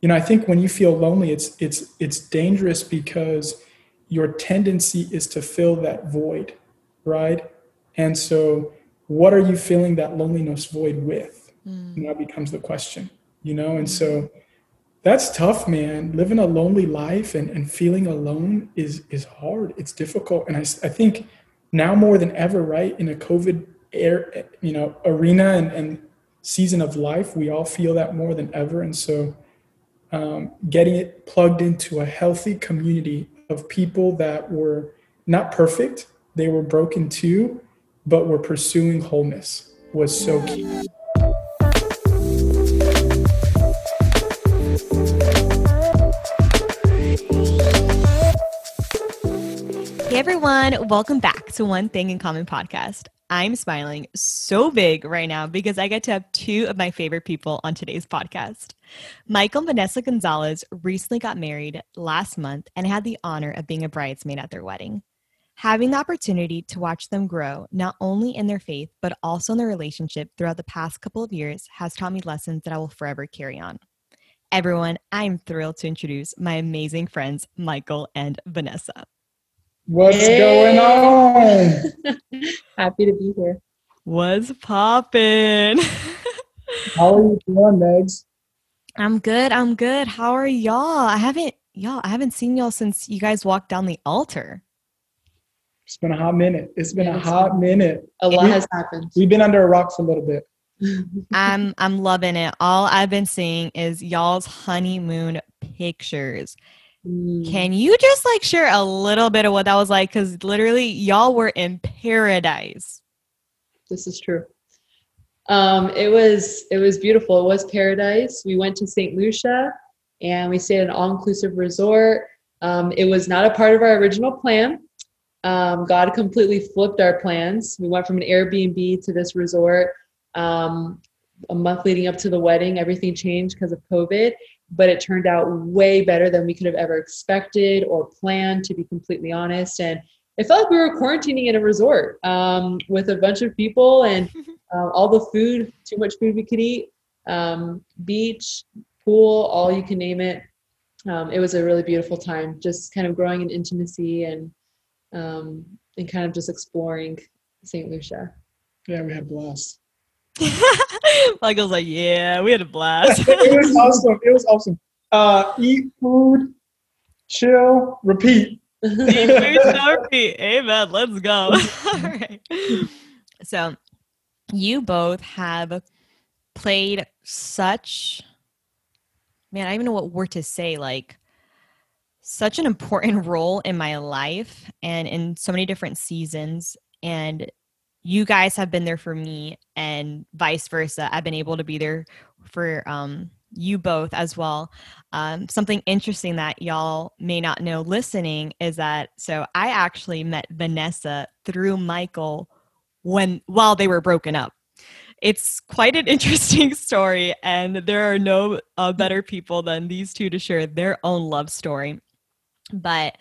you know, I think when you feel lonely, it's it's it's dangerous because your tendency is to fill that void, right? And so, what are you filling that loneliness void with? Mm. And that becomes the question, you know. And so, that's tough, man. Living a lonely life and, and feeling alone is is hard. It's difficult, and I I think now more than ever, right, in a COVID air, you know, arena and, and season of life, we all feel that more than ever, and so um, getting it plugged into a healthy community of people that were not perfect, they were broken too, but were pursuing wholeness was so key. Everyone, welcome back to One Thing in Common podcast. I'm smiling so big right now because I get to have two of my favorite people on today's podcast. Michael and Vanessa Gonzalez recently got married last month and had the honor of being a bridesmaid at their wedding. Having the opportunity to watch them grow, not only in their faith, but also in their relationship throughout the past couple of years, has taught me lessons that I will forever carry on. Everyone, I'm thrilled to introduce my amazing friends, Michael and Vanessa. What's hey. going on? Happy to be here. What's poppin'? How are you doing, Megs? I'm good. I'm good. How are y'all? I haven't y'all. I haven't seen y'all since you guys walked down the altar. It's been a hot minute. It's been a hot minute. A lot we, has happened. We've been under a rock for a little bit. I'm I'm loving it. All I've been seeing is y'all's honeymoon pictures. Mm. Can you just like share a little bit of what that was like? Because literally, y'all were in paradise. This is true. Um, it was it was beautiful. It was paradise. We went to St. Lucia and we stayed at an all-inclusive resort. Um, it was not a part of our original plan. Um, God completely flipped our plans. We went from an Airbnb to this resort. Um, a month leading up to the wedding, everything changed because of COVID but it turned out way better than we could have ever expected or planned, to be completely honest. And it felt like we were quarantining in a resort um, with a bunch of people and uh, all the food, too much food we could eat, um, beach, pool, all you can name it. Um, it was a really beautiful time, just kind of growing in intimacy and um, and kind of just exploring St. Lucia. Yeah, we had blast. Michael's like, yeah, we had a blast. it was awesome. It was awesome. Uh, eat food, chill, repeat. eat food, chill, repeat. Amen. Let's go. All right. So, you both have played such, man, I don't even know what word to say. Like, such an important role in my life and in so many different seasons. And you guys have been there for me and vice versa. I've been able to be there for um, you both as well. Um, something interesting that y'all may not know listening is that so i actually met vanessa through michael when while they were broken up. It's quite an interesting story and there are no uh, better people than these two to share their own love story. But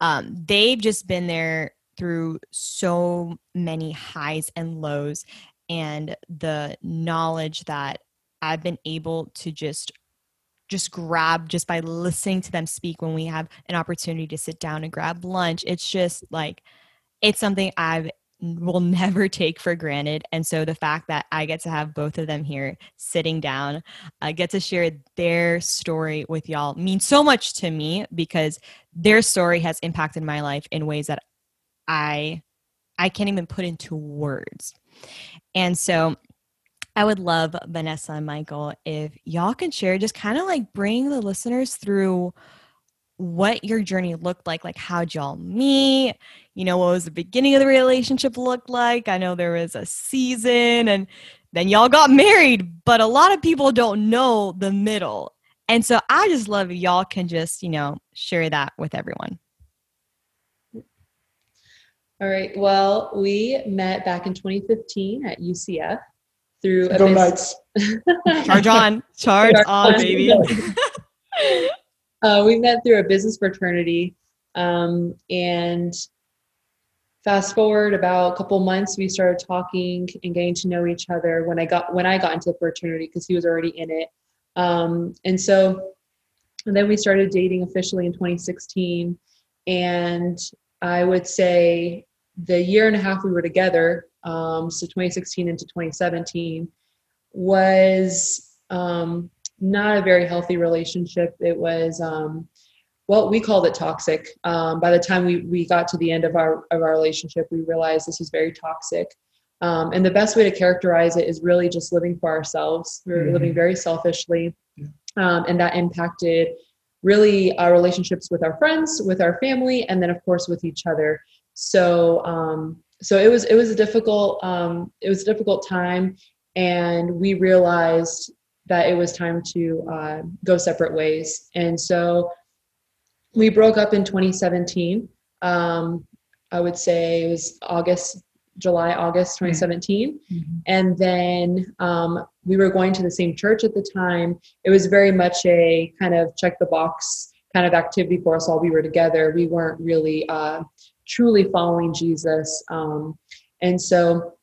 um, they've just been there through so many highs and lows and the knowledge that I've been able to just just grab just by listening to them speak when we have an opportunity to sit down and grab lunch it's just like it's something i will never take for granted and so the fact that i get to have both of them here sitting down i get to share their story with y'all means so much to me because their story has impacted my life in ways that I I can't even put into words. And so I would love Vanessa and Michael if y'all can share just kind of like bring the listeners through what your journey looked like like how'd y'all meet? You know what was the beginning of the relationship looked like? I know there was a season and then y'all got married but a lot of people don't know the middle. And so i just love y'all can just you know share that with everyone all right. Well, we met back in 2015 at UCF through Go Knights. Charge on. Charge on, baby. uh, we met through a business fraternity. Um, and fast forward about a couple months, we started talking and getting to know each other when I got when I got into the fraternity because he was already in it. Um, and so and then we started dating officially in 2016. And I would say the year and a half we were together, um, so 2016 into 2017, was um, not a very healthy relationship. It was, um, well, we called it toxic. Um, by the time we, we got to the end of our, of our relationship, we realized this was very toxic. Um, and the best way to characterize it is really just living for ourselves. We were mm-hmm. living very selfishly. Um, and that impacted really our relationships with our friends, with our family, and then of course with each other. So, um, so it was it was a difficult um, it was a difficult time, and we realized that it was time to uh, go separate ways. And so we broke up in 2017. Um, I would say it was August, July, August 2017. Mm-hmm. And then um, we were going to the same church at the time. It was very much a kind of check the box kind of activity for us while we were together. We weren't really uh, truly following Jesus. Um, and so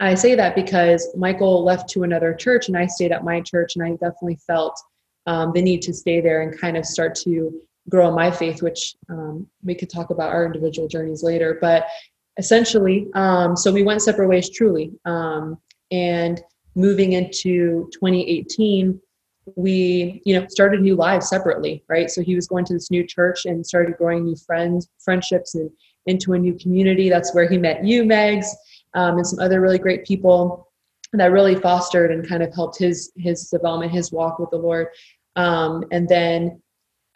I say that because Michael left to another church and I stayed at my church, and I definitely felt um, the need to stay there and kind of start to grow my faith, which um, we could talk about our individual journeys later. But essentially, um, so we went separate ways truly. Um, and moving into 2018, we you know started new lives separately right so he was going to this new church and started growing new friends friendships and into a new community that's where he met you megs um, and some other really great people that really fostered and kind of helped his his development, his walk with the Lord. Um, and then,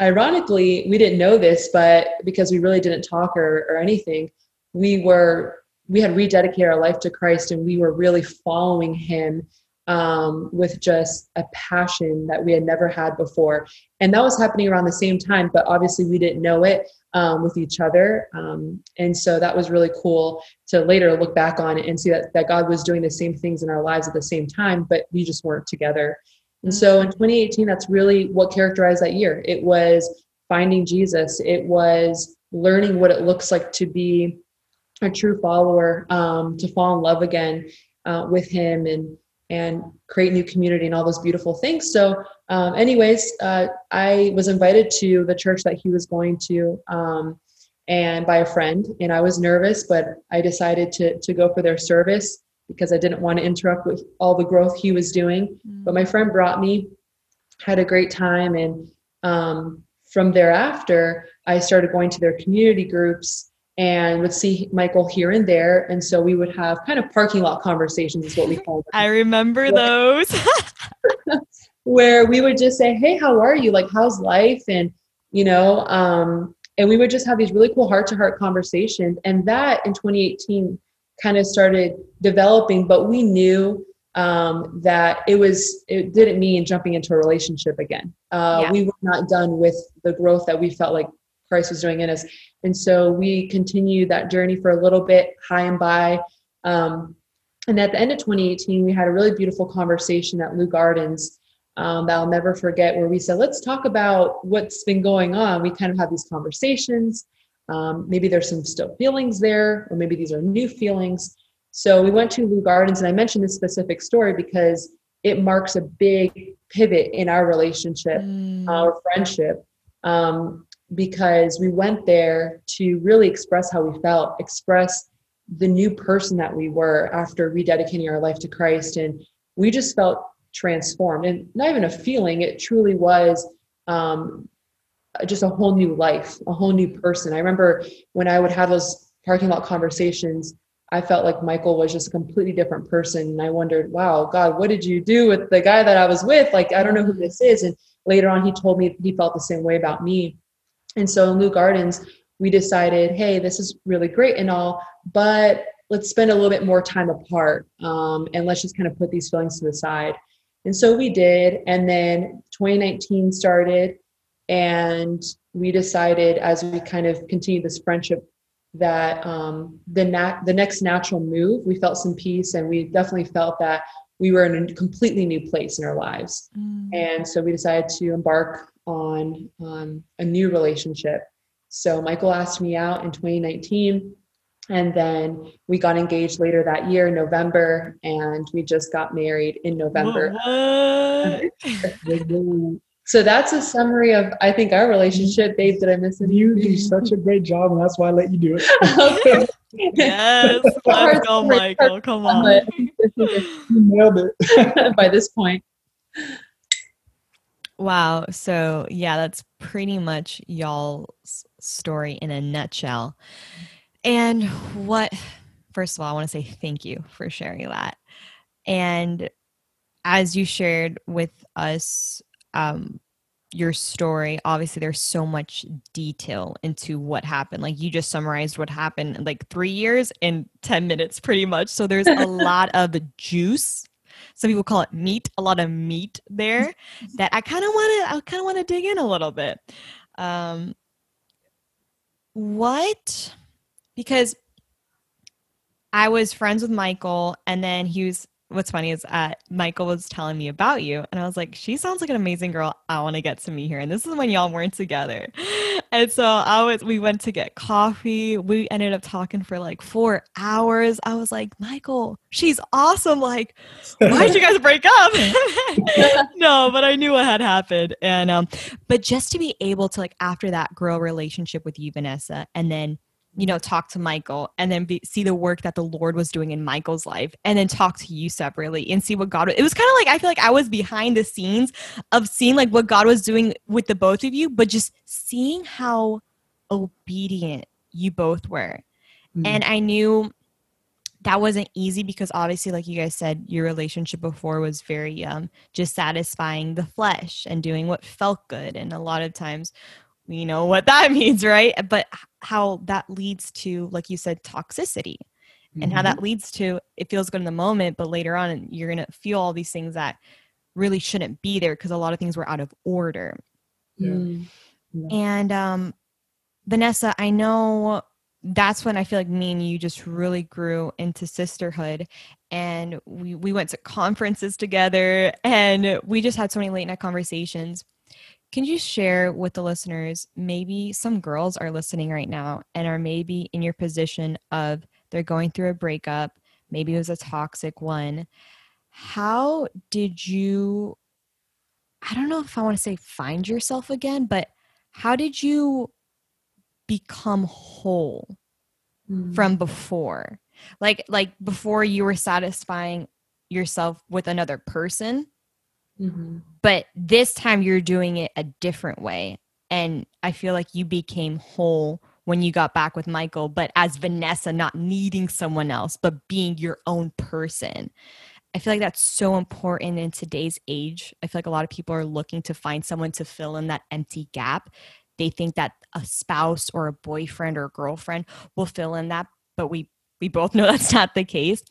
ironically, we didn't know this, but because we really didn't talk or, or anything, we were we had rededicated our life to Christ, and we were really following Him um, with just a passion that we had never had before. And that was happening around the same time, but obviously we didn't know it um, with each other. Um, and so that was really cool to later look back on it and see that, that God was doing the same things in our lives at the same time, but we just weren't together. And so in 2018, that's really what characterized that year. It was finding Jesus, it was learning what it looks like to be a true follower, um, to fall in love again uh, with Him and and create new community and all those beautiful things. So, um, anyways, uh, I was invited to the church that he was going to, um, and by a friend, and I was nervous, but I decided to to go for their service because I didn't want to interrupt with all the growth he was doing. Mm-hmm. But my friend brought me, had a great time, and um, from thereafter, I started going to their community groups and would see Michael here and there. And so we would have kind of parking lot conversations, is what we call them. I remember those. where we would just say, Hey, how are you? Like, how's life? And, you know, um, and we would just have these really cool heart to heart conversations. And that in 2018 kind of started developing, but we knew um, that it was, it didn't mean jumping into a relationship again. Uh, yeah. We were not done with the growth that we felt like Christ was doing in us. And so we continued that journey for a little bit, high and by. Um, and at the end of 2018, we had a really beautiful conversation at Leu Gardens um, that I'll never forget, where we said, let's talk about what's been going on. We kind of have these conversations. Um, maybe there's some still feelings there, or maybe these are new feelings. So we went to Leu Gardens, and I mentioned this specific story because it marks a big pivot in our relationship, mm. our friendship. Um, because we went there to really express how we felt, express the new person that we were after rededicating our life to Christ. And we just felt transformed and not even a feeling, it truly was um, just a whole new life, a whole new person. I remember when I would have those parking lot conversations, I felt like Michael was just a completely different person. And I wondered, wow, God, what did you do with the guy that I was with? Like, I don't know who this is. And later on, he told me he felt the same way about me. And so in Leu Gardens, we decided, hey, this is really great and all, but let's spend a little bit more time apart um, and let's just kind of put these feelings to the side. And so we did. And then 2019 started, and we decided as we kind of continued this friendship that um, the the next natural move, we felt some peace, and we definitely felt that we were in a completely new place in our lives. Mm. And so we decided to embark on um, a new relationship. So Michael asked me out in 2019. And then we got engaged later that year, November, and we just got married in November. So that's a summary of I think our relationship. Babe, did I miss it? You do such a great job, and that's why I let you do it. okay. Yes, let's go, Michael. Come on. You nailed it. by this point. Wow. So, yeah, that's pretty much y'all's story in a nutshell. And what, first of all, I want to say thank you for sharing that. And as you shared with us, um, your story, obviously, there's so much detail into what happened. Like you just summarized what happened like three years in 10 minutes, pretty much. So, there's a lot of juice some people call it meat a lot of meat there that i kind of want to i kind of want to dig in a little bit um what because i was friends with michael and then he was what's funny is uh, Michael was telling me about you, and I was like, she sounds like an amazing girl. I want to get to meet her. And this is when y'all weren't together, and so I was. We went to get coffee. We ended up talking for like four hours. I was like, Michael, she's awesome. Like, why did you guys break up? no, but I knew what had happened, and um, but just to be able to like after that grow a relationship with you, Vanessa, and then you know, talk to Michael and then be, see the work that the Lord was doing in Michael's life and then talk to you separately and see what God it was kind of like I feel like I was behind the scenes of seeing like what God was doing with the both of you but just seeing how obedient you both were. Mm-hmm. And I knew that wasn't easy because obviously like you guys said your relationship before was very um just satisfying the flesh and doing what felt good and a lot of times we know what that means, right? But how that leads to, like you said, toxicity. Mm-hmm. And how that mm-hmm. leads to it feels good in the moment, but later on you're gonna feel all these things that really shouldn't be there because a lot of things were out of order. Yeah. And um, Vanessa, I know that's when I feel like me and you just really grew into sisterhood. And we, we went to conferences together and we just had so many late night conversations. Can you share with the listeners maybe some girls are listening right now and are maybe in your position of they're going through a breakup, maybe it was a toxic one. How did you I don't know if I want to say find yourself again, but how did you become whole mm. from before? Like like before you were satisfying yourself with another person Mm-hmm. But this time you're doing it a different way. And I feel like you became whole when you got back with Michael, but as Vanessa, not needing someone else, but being your own person. I feel like that's so important in today's age. I feel like a lot of people are looking to find someone to fill in that empty gap. They think that a spouse or a boyfriend or a girlfriend will fill in that, but we we both know that's not the case.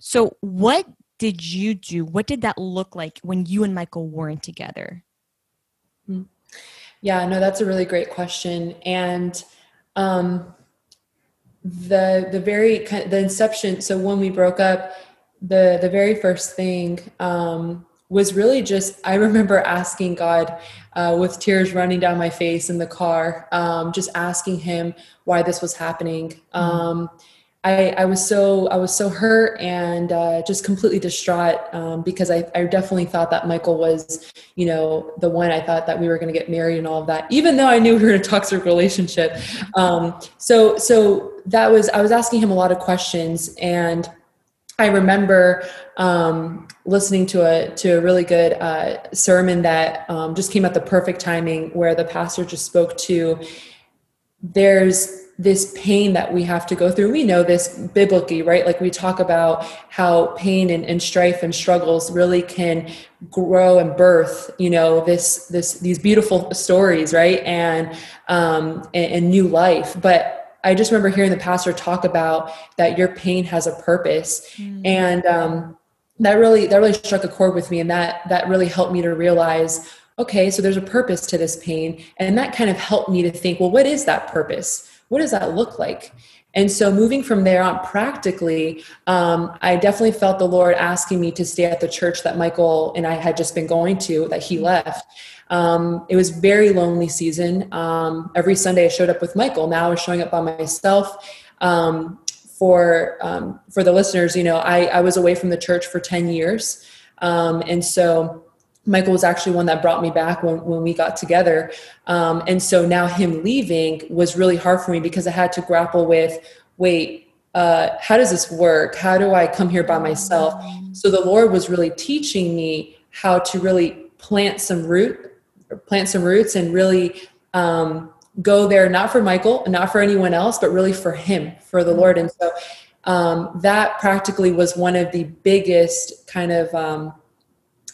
So, what did you do? What did that look like when you and Michael weren't together? Hmm. Yeah, no, that's a really great question. And um, the the very the inception. So when we broke up, the the very first thing um, was really just I remember asking God uh, with tears running down my face in the car, um, just asking Him why this was happening. Mm-hmm. I, I was so I was so hurt and uh, just completely distraught um, because I, I definitely thought that Michael was you know the one I thought that we were going to get married and all of that even though I knew we were in a toxic relationship. Um, so so that was I was asking him a lot of questions and I remember um, listening to a to a really good uh, sermon that um, just came at the perfect timing where the pastor just spoke to there's this pain that we have to go through. We know this biblically, right? Like we talk about how pain and, and strife and struggles really can grow and birth, you know, this this these beautiful stories, right? And um and, and new life. But I just remember hearing the pastor talk about that your pain has a purpose. Mm. And um that really that really struck a chord with me and that that really helped me to realize okay so there's a purpose to this pain and that kind of helped me to think well what is that purpose what does that look like? And so, moving from there on practically, um, I definitely felt the Lord asking me to stay at the church that Michael and I had just been going to, that he left. Um, it was very lonely season. Um, every Sunday, I showed up with Michael. Now I was showing up by myself. Um, for um, for the listeners, you know, I, I was away from the church for ten years, um, and so Michael was actually one that brought me back when, when we got together. Um, and so now him leaving was really hard for me because I had to grapple with wait, uh, how does this work? How do I come here by myself? So the Lord was really teaching me how to really plant some root, plant some roots, and really um, go there not for Michael, not for anyone else, but really for Him, for the Lord. And so um, that practically was one of the biggest kind of um,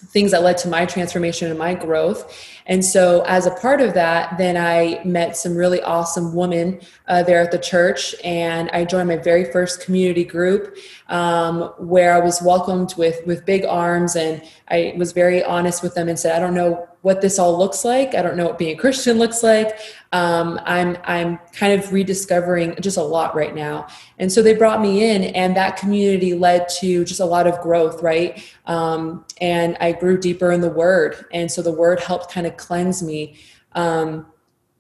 things that led to my transformation and my growth. And so, as a part of that, then I met some really awesome women uh, there at the church, and I joined my very first community group um, where I was welcomed with with big arms, and I was very honest with them and said, "I don't know what this all looks like. I don't know what being a Christian looks like. Um, I'm I'm kind of rediscovering just a lot right now." And so they brought me in, and that community led to just a lot of growth, right? Um, and I grew deeper in the Word, and so the Word helped kind of cleanse me. Um,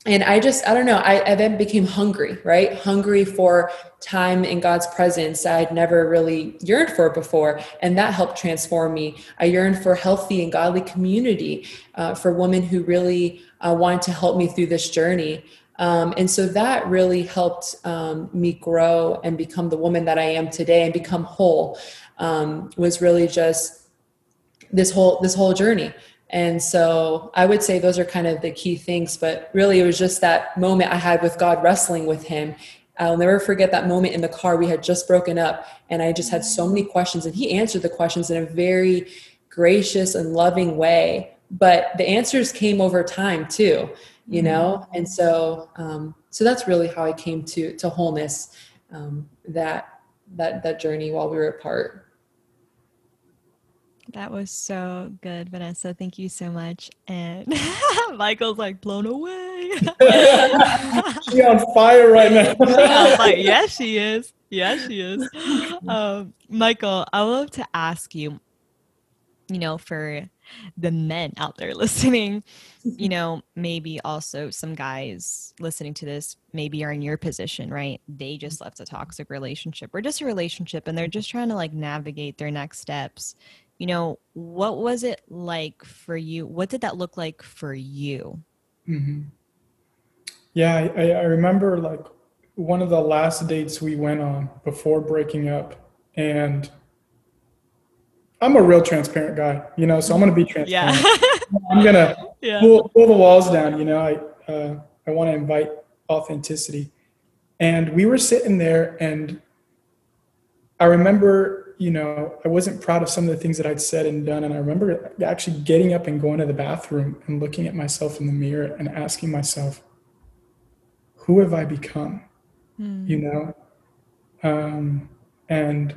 and I just, I don't know, I, I, then became hungry, right? Hungry for time in God's presence I'd never really yearned for before. And that helped transform me. I yearned for healthy and godly community, uh, for women who really uh, wanted to help me through this journey. Um, and so that really helped um, me grow and become the woman that I am today and become whole um, was really just this whole this whole journey and so I would say those are kind of the key things. But really, it was just that moment I had with God wrestling with Him. I'll never forget that moment in the car. We had just broken up, and I just had so many questions, and He answered the questions in a very gracious and loving way. But the answers came over time too, you mm-hmm. know. And so, um, so that's really how I came to to wholeness. Um, that that that journey while we were apart. That was so good, Vanessa. Thank you so much. And Michael's like blown away. she on fire right now. like, yes, she is. Yes, she is. Um, Michael, I love to ask you, you know, for the men out there listening, you know, maybe also some guys listening to this maybe are in your position, right? They just left a toxic relationship or just a relationship and they're just trying to like navigate their next steps you know what was it like for you what did that look like for you mm-hmm. yeah I, I remember like one of the last dates we went on before breaking up and i'm a real transparent guy you know so i'm gonna be transparent yeah. i'm gonna yeah. pull, pull the walls down you know i uh, i want to invite authenticity and we were sitting there and i remember you know, I wasn't proud of some of the things that I'd said and done. And I remember actually getting up and going to the bathroom and looking at myself in the mirror and asking myself, who have I become? Mm. You know? Um, and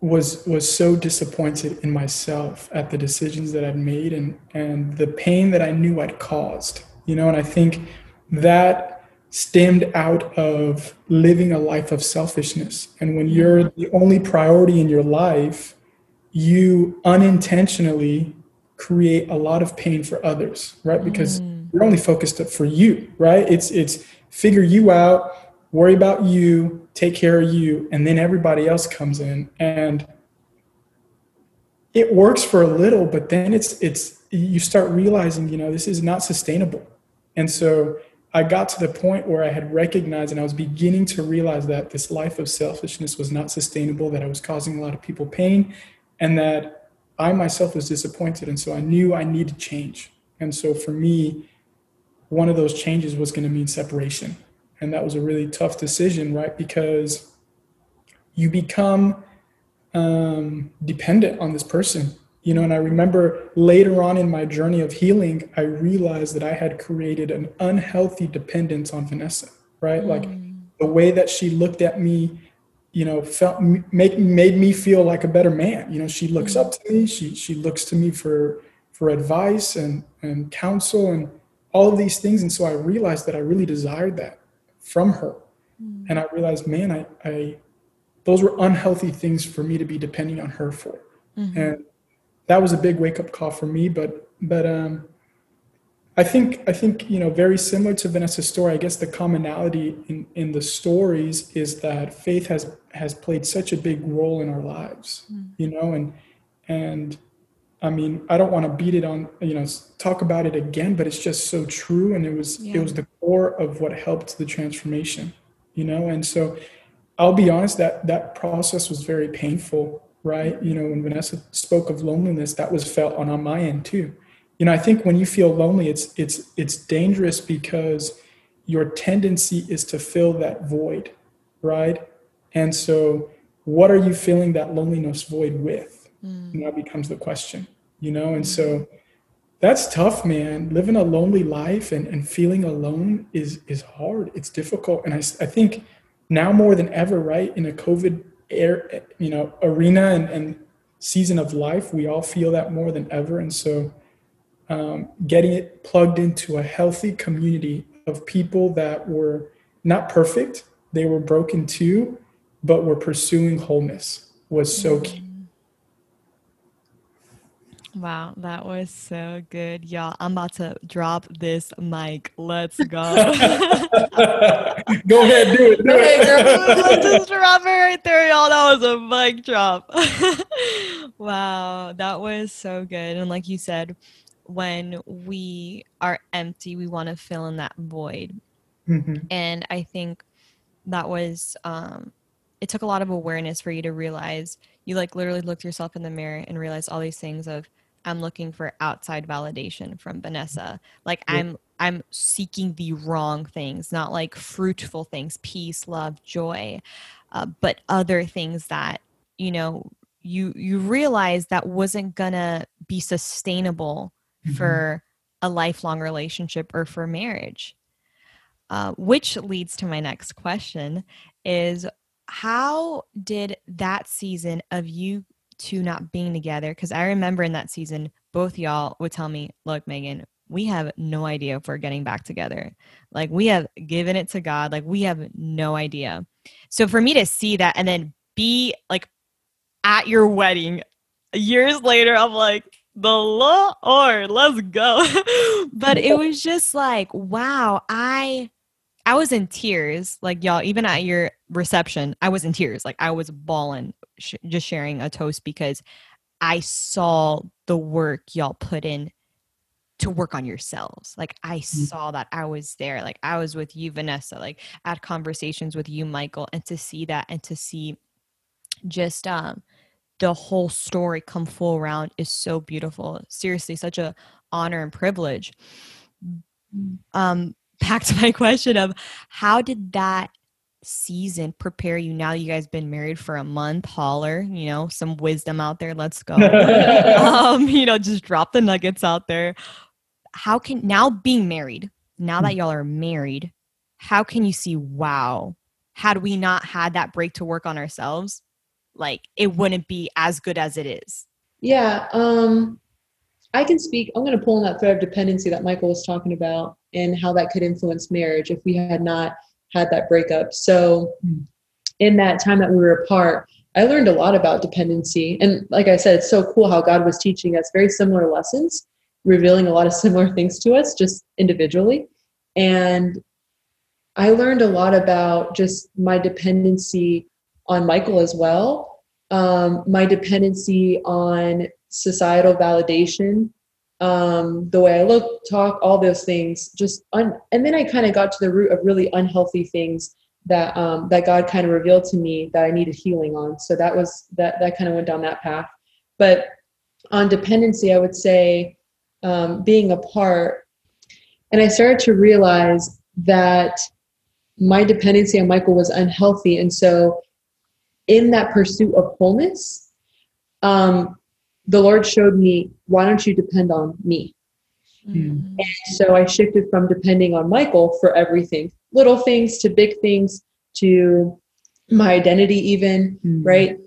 was was so disappointed in myself at the decisions that I'd made and and the pain that I knew I'd caused. You know, and I think that stemmed out of living a life of selfishness. And when you're the only priority in your life, you unintentionally create a lot of pain for others, right? Because mm. you're only focused for you, right? It's it's figure you out, worry about you, take care of you, and then everybody else comes in and it works for a little, but then it's it's you start realizing, you know, this is not sustainable. And so I got to the point where I had recognized and I was beginning to realize that this life of selfishness was not sustainable, that I was causing a lot of people pain, and that I myself was disappointed. And so I knew I needed change. And so for me, one of those changes was going to mean separation. And that was a really tough decision, right? Because you become um, dependent on this person you know and i remember later on in my journey of healing i realized that i had created an unhealthy dependence on vanessa right mm. like the way that she looked at me you know felt make made me feel like a better man you know she looks mm. up to me she she looks to me for for advice and and counsel and all of these things and so i realized that i really desired that from her mm. and i realized man i i those were unhealthy things for me to be depending on her for mm-hmm. and that was a big wake up call for me. But but um, I think I think you know very similar to Vanessa's story. I guess the commonality in in the stories is that faith has has played such a big role in our lives. Mm. You know, and and I mean, I don't want to beat it on, you know, talk about it again, but it's just so true. And it was, yeah. it was the core of what helped the transformation, you know? And so I'll be honest that that process was very painful, right? You know, when Vanessa spoke of loneliness, that was felt on, on my end too. You know, I think when you feel lonely, it's, it's, it's dangerous because your tendency is to fill that void, right? And so what are you filling that loneliness void with? Mm. And that becomes the question, you know? And so that's tough, man. Living a lonely life and, and feeling alone is is hard. It's difficult. And I, I think now more than ever, right, in a COVID air, you know, arena and, and season of life, we all feel that more than ever. And so um, getting it plugged into a healthy community of people that were not perfect, they were broken too, but were pursuing wholeness was so key. Wow, that was so good. Y'all, I'm about to drop this mic. Let's go. go ahead, do it. Do it. Let's just drop it right there, y'all. That was a mic drop. wow, that was so good. And like you said, when we are empty, we want to fill in that void. Mm-hmm. And I think that was um it took a lot of awareness for you to realize you like literally looked yourself in the mirror and realized all these things of I'm looking for outside validation from Vanessa. Like. I'm I'm seeking the wrong things, not like fruitful things, peace, love, joy, uh, but other things that you know you you realize that wasn't gonna be sustainable mm-hmm. for a lifelong relationship or for marriage. Uh, which leads to my next question: is how did that season of you to not being together because I remember in that season, both y'all would tell me, Look, Megan, we have no idea if we're getting back together. Like, we have given it to God. Like, we have no idea. So, for me to see that and then be like at your wedding years later, I'm like, the Lord, let's go. but it was just like, wow, I I was in tears. Like y'all, even at your reception, I was in tears. Like I was bawling, sh- just sharing a toast because I saw the work y'all put in to work on yourselves. Like I mm-hmm. saw that I was there. Like I was with you, Vanessa. Like I had conversations with you, Michael, and to see that and to see just um the whole story come full around is so beautiful. Seriously, such a honor and privilege. Um, back to my question of how did that season prepare you now you guys been married for a month? Holler you know some wisdom out there let's go. Um you know just drop the nuggets out there. How can now being married now that hmm. y'all are married how can you see wow had we not had that break to work on ourselves like it wouldn't be as good as it is? Yeah um i can speak i'm going to pull on that thread of dependency that michael was talking about and how that could influence marriage if we had not had that breakup. So, in that time that we were apart, I learned a lot about dependency. And like I said, it's so cool how God was teaching us very similar lessons, revealing a lot of similar things to us just individually. And I learned a lot about just my dependency on Michael as well, um, my dependency on societal validation um, the way I look, talk, all those things. Just un- and then I kind of got to the root of really unhealthy things that um, that God kind of revealed to me that I needed healing on. So that was that that kind of went down that path. But on dependency, I would say um, being apart, and I started to realize that my dependency on Michael was unhealthy, and so in that pursuit of wholeness, um, the Lord showed me, why don't you depend on me? Mm. And so I shifted from depending on Michael for everything, little things to big things to my identity, even, mm. right?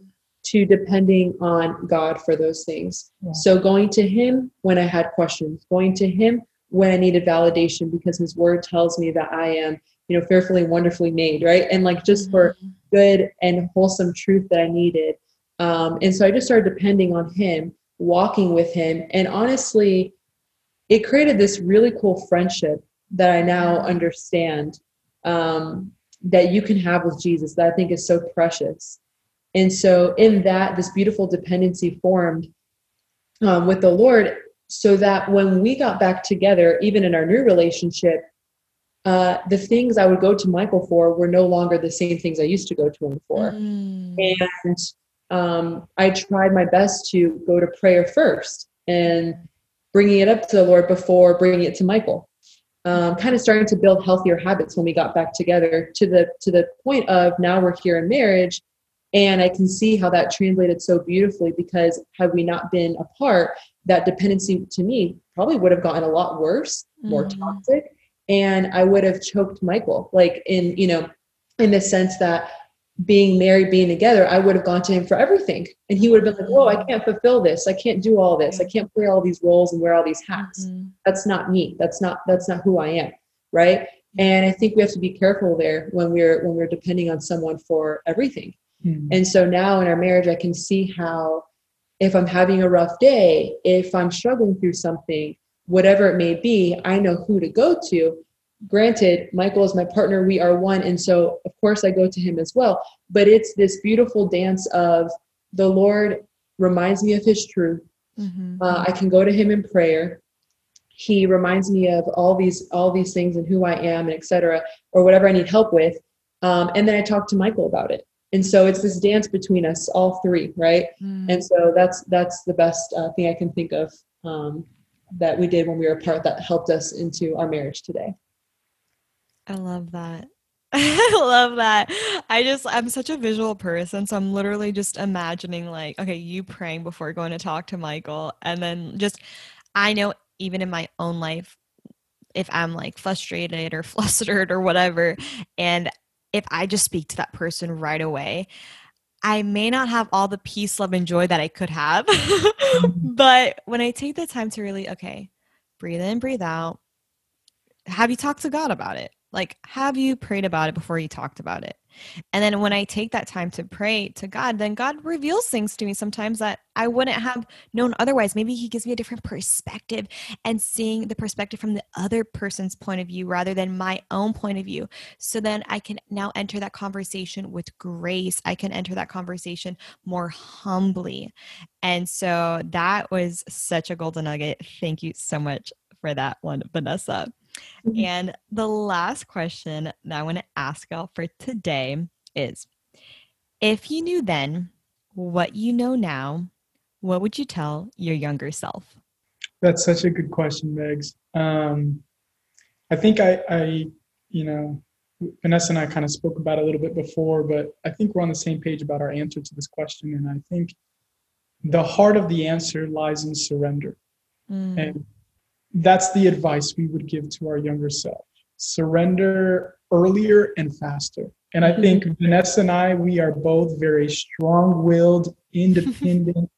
To depending on God for those things. Yeah. So going to Him when I had questions, going to Him when I needed validation because His Word tells me that I am, you know, fearfully and wonderfully made, right? And like just mm-hmm. for good and wholesome truth that I needed um, and so I just started depending on him, walking with him. And honestly, it created this really cool friendship that I now understand um, that you can have with Jesus that I think is so precious. And so, in that, this beautiful dependency formed. um, with the Lord so that when we got back together, even in our new relationship, uh, the things I would go to Michael for were no longer the same things I used to go to him for. Mm. And um, I tried my best to go to prayer first and bringing it up to the Lord before bringing it to Michael. Um, kind of starting to build healthier habits when we got back together to the to the point of now we're here in marriage and I can see how that translated so beautifully because had we not been apart, that dependency to me probably would have gotten a lot worse, more Mhm. toxic, and I would have choked Michael, like in you know, in the sense that being married, being together, I would have gone to him for everything, and he would have been like, "Whoa, I can't fulfill this. I can't do all this. I can't play all these roles and wear all these hats. Mhm. That's not me. That's not that's not who I am." Right? And I think we have to be careful there when we're when we're depending on someone for everything. Hmm. And so now in our marriage, I can see how if I'm having a rough day, if I'm struggling through something, whatever it may be, I know who to go to. Granted, Michael is my partner, we are one. And so, of course, I go to him as well. But it's this beautiful dance of the Lord reminds me of his truth. Mhm. Uh, I can go to him in prayer. He reminds me of all these all these things and who I am, and etc., or whatever I need help with. Um, and then I talk to Michael about it. And so it's this dance between us, all three, right? Mm. And so that's that's the best uh, thing I can think of um, that we did when we were apart that helped us into our marriage today. I love that. I love that. I just, I'm such a visual person. So I'm literally just imagining, like, okay, you praying before going to talk to Michael. And then just, I know even in my own life, if I'm like frustrated or flustered or whatever, and if I just speak to that person right away, I may not have all the peace, love, and joy that I could have. Mm-hmm. but when I take the time to really, okay, breathe in, breathe out, have you talked to God about it? Like, have you prayed about it before you talked about it? And then when I take that time to pray to God, then God reveals things to me sometimes that I wouldn't have known otherwise. Maybe He gives me a different perspective and seeing the perspective from the other person's point of view rather than my own point of view. So then I can now enter that conversation with grace. I can enter that conversation more humbly. And so that was such a golden nugget. Thank you so much for that one, Vanessa. Mhm. And the last question that I want to ask y'all for today is if you knew then what you know now, what would you tell your younger self? That's such a good question, Megs. Um, I think I, I, you know, Vanessa and I kind of spoke about a little bit before, but I think we're on the same page about our answer to this question. And I think the heart of the answer lies in surrender. Mm, And that's the advice we would give to our younger self surrender earlier and faster. And I mm-hmm. think Vanessa and I, we are both very strong willed, independent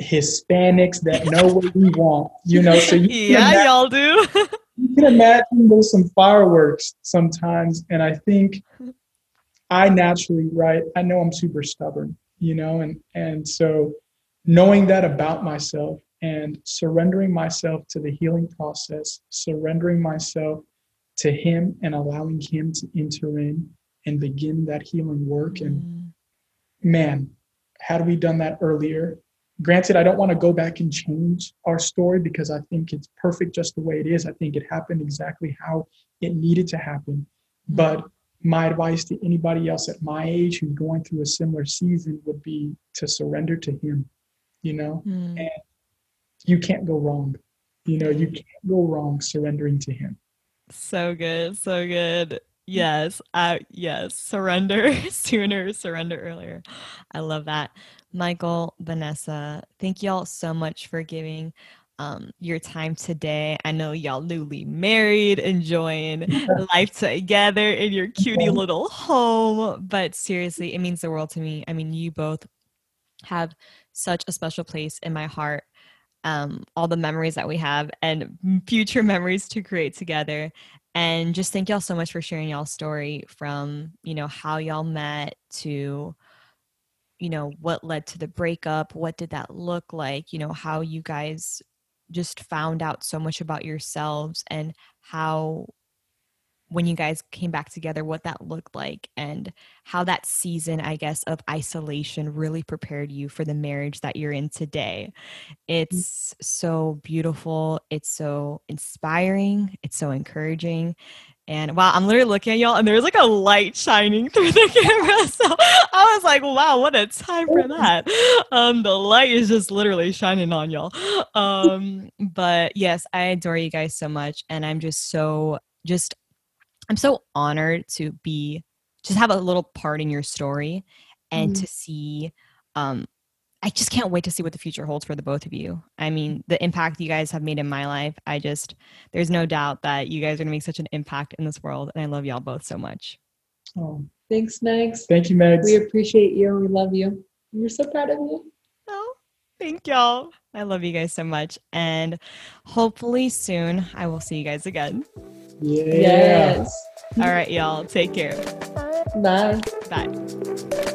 Hispanics that know what we want, you know. So you yeah, imagine, y'all do. you can imagine there's some fireworks sometimes. And I think I naturally, right, I know I'm super stubborn, you know, and and so knowing that about myself and surrendering myself to the healing process, surrendering myself to Him and allowing Him to enter in and begin that healing work. And Mm, man, had we done that earlier, granted, I don't want to go back and change our story because I think it's perfect just the way it is. I think it happened exactly how it needed to happen. But my advice to anybody else at my age who's going through a similar season would be to surrender to Him. You know, mm. You can't go wrong. You know, you can't go wrong surrendering to Him. So good, so good. Yes, uh, yes. Surrender sooner, surrender earlier. I love that. Michael, Vanessa, thank y'all so much for giving um, your time today. I know y'all newly married, enjoying life together in your cutie little home. But seriously, it means the world to me. I mean, you both have such a special place in my heart. Um, all the memories that we have and future memories to create together. And just thank y'all so much for sharing y'all's story from you know how y'all met to you know what led to the breakup what did that look like you know how you guys just found out so much about yourselves and how when you guys came back together, what that looked like, and how that season, I guess, of isolation really prepared you for the marriage that you're in today. It's so beautiful. It's so inspiring. It's so encouraging. And wow, I'm literally looking at y'all, and there's like a light shining through the camera. So I was like, wow, what a time for that. Um, the light is just literally shining on y'all. Um, but yes, I adore you guys so much. And I'm just so, just, I'm so honored to be, just have a little part in your story and Mhm. to see, um, I just can't wait to see what the future holds for the both of you. I mean, the impact you guys have made in my life, I just, there's no doubt that you guys are going to make such an impact in this world. And I love y'all both so much. Oh, Thanks, Megs. thank you, Megs. We appreciate you and we love you. We're so proud of you. Oh, thank y'all. I love you guys so much. And hopefully soon I will see you guys again. Yeah. Yes. All right, y'all. Take care. Bye. Bye.